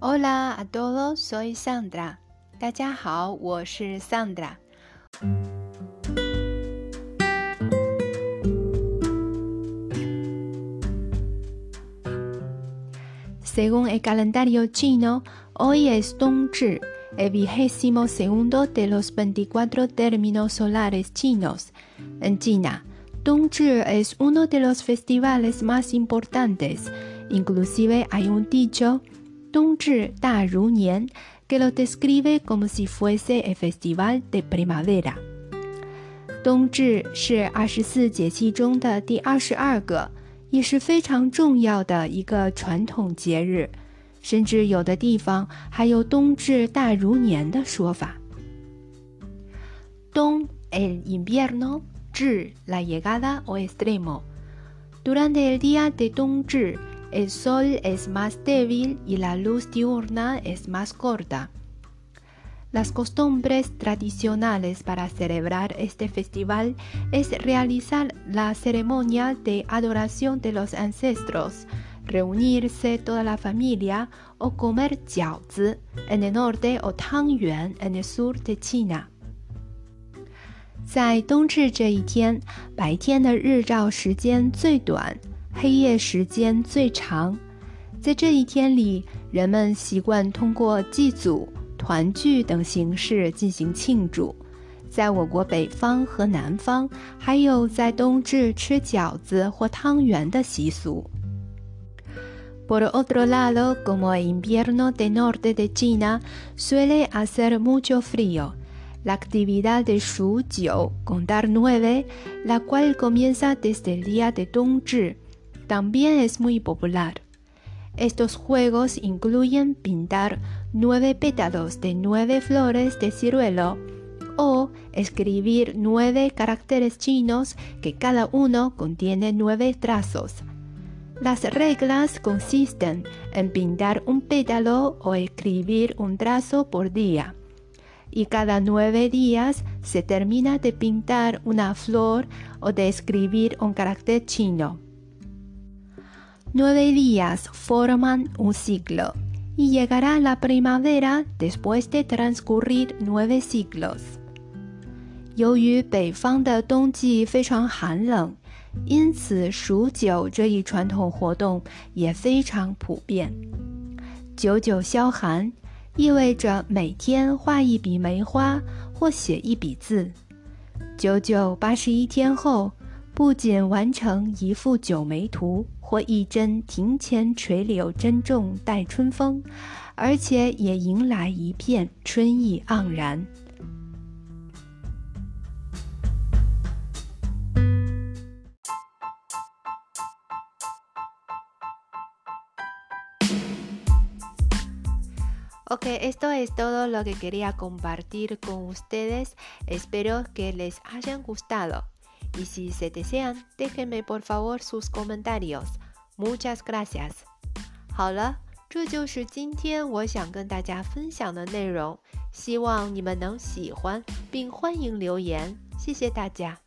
Hola a todos, soy Sandra。大家好，我是 Sandra。Según el calendario chino, hoy es Dongzhi, el vigésimo segundo de los 24 términos solares chinos. En China, Dongzhi es uno de los festivales más importantes. Inclusive hay un dicho 冬至大如年，que lo describe como si fuese el festival de primavera。冬至是二十四节气中的第二十二个，也是非常重要的一个传统节日，甚至有的地方还有冬至大如年的说法。冬 el invierno，至 la llegada o extremo。Durante el día de 冬至。El sol es más débil y la luz diurna es más corta. Las costumbres tradicionales para celebrar este festival es realizar la ceremonia de adoración de los ancestros, reunirse toda la familia o comer jiaozi en el norte o tangyuan en el sur de China. 在冬至这一天，白天的日照时间最短。 黑夜时间最长，在这一天里，人们习惯通过祭祖、团聚等形式进行庆祝。在我国北方和南方，还有在冬至吃饺子或汤圆的习俗。Por otro lado, como el invierno de norte de China suele hacer mucho frío, la actividad de Shu Jiu, (con dar nueve, la cual comienza desde el día de 冬至。También es muy popular. Estos juegos incluyen pintar nueve pétalos de nueve flores de ciruelo o escribir nueve caracteres chinos que cada uno contiene nueve trazos. Las reglas consisten en pintar un pétalo o escribir un trazo por día. Y cada nueve días se termina de pintar una flor o de escribir un carácter chino. Nueve días forman un ciclo y llegará la primavera después de transcurrir nueve siglos。由于北方的冬季非常寒冷，因此数九这一传统活动也非常普遍。九九消寒意味着每天画一笔梅花或写一笔字。九九八十一天后，不仅完成一幅九梅图。或一针庭前垂柳珍重待春风，而且也迎来一片春意盎然。Ok, esto es todo lo que quería compartir con ustedes. Espero que les hayan gustado. Y si se desean, déjenme por favor sus comentarios. Muchas gracias。好了，这就是今天我想跟大家分享的内容，希望你们能喜欢，并欢迎留言。谢谢大家。